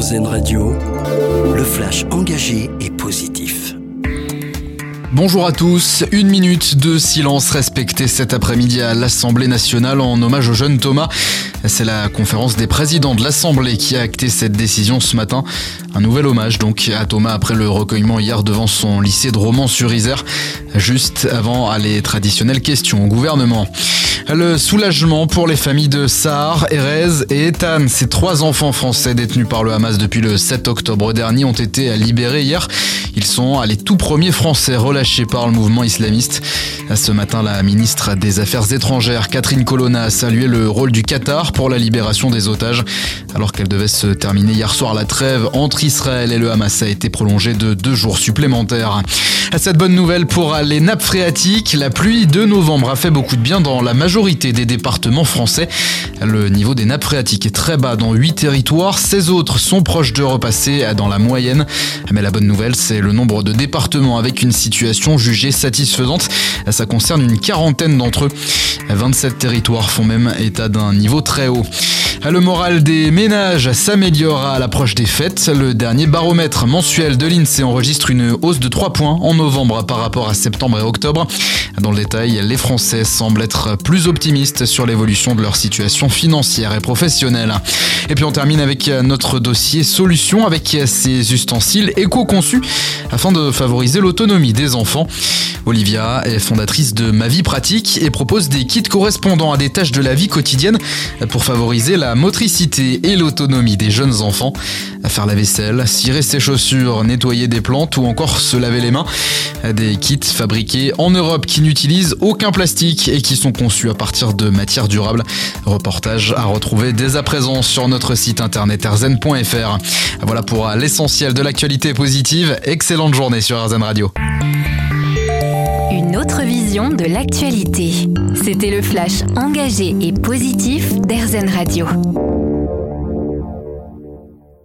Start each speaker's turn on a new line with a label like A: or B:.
A: Radio, le flash engagé et positif.
B: Bonjour à tous, une minute de silence respecté cet après-midi à l'Assemblée nationale en hommage au jeune Thomas. C'est la conférence des présidents de l'Assemblée qui a acté cette décision ce matin. Un nouvel hommage donc à Thomas après le recueillement hier devant son lycée de Romans-sur-Isère, juste avant les traditionnelles questions au gouvernement. Le soulagement pour les familles de Sahar, Erez et Ethan. Ces trois enfants français détenus par le Hamas depuis le 7 octobre dernier ont été libérés hier. Ils sont les tout premiers Français relâchés par le mouvement islamiste. Ce matin, la ministre des Affaires étrangères, Catherine Colonna, a salué le rôle du Qatar pour la libération des otages. Alors qu'elle devait se terminer hier soir, la trêve entre Israël et le Hamas a été prolongée de deux jours supplémentaires. Cette bonne nouvelle pour les nappes phréatiques, la pluie de novembre a fait beaucoup de bien dans la majorité des départements français. Le niveau des nappes phréatiques est très bas dans 8 territoires, 16 autres sont proches de repasser dans la moyenne. Mais la bonne nouvelle, c'est le nombre de départements avec une situation jugée satisfaisante. Ça concerne une quarantaine d'entre eux. 27 territoires font même état d'un niveau très haut. Le moral des ménages s'améliore à l'approche des fêtes. Le dernier baromètre mensuel de l'INSEE enregistre une hausse de 3 points en novembre par rapport à septembre et octobre. Dans le détail, les Français semblent être plus optimistes sur l'évolution de leur situation financière et professionnelle. Et puis on termine avec notre dossier solution avec ces ustensiles éco-conçus afin de favoriser l'autonomie des enfants. Olivia est fondatrice de Ma Vie Pratique et propose des kits correspondant à des tâches de la vie quotidienne pour favoriser la motricité et l'autonomie des jeunes enfants. Faire la vaisselle, cirer ses chaussures, nettoyer des plantes ou encore se laver les mains. Des kits fabriqués en Europe qui n'utilisent aucun plastique et qui sont conçus à partir de matières durables. Reportage à retrouver dès à présent sur notre site internet erzen.fr. Voilà pour l'essentiel de l'actualité positive. Excellente journée sur Erzen Radio.
C: Une autre vision de l'actualité. C'était le flash engagé et positif d'Erzen Radio.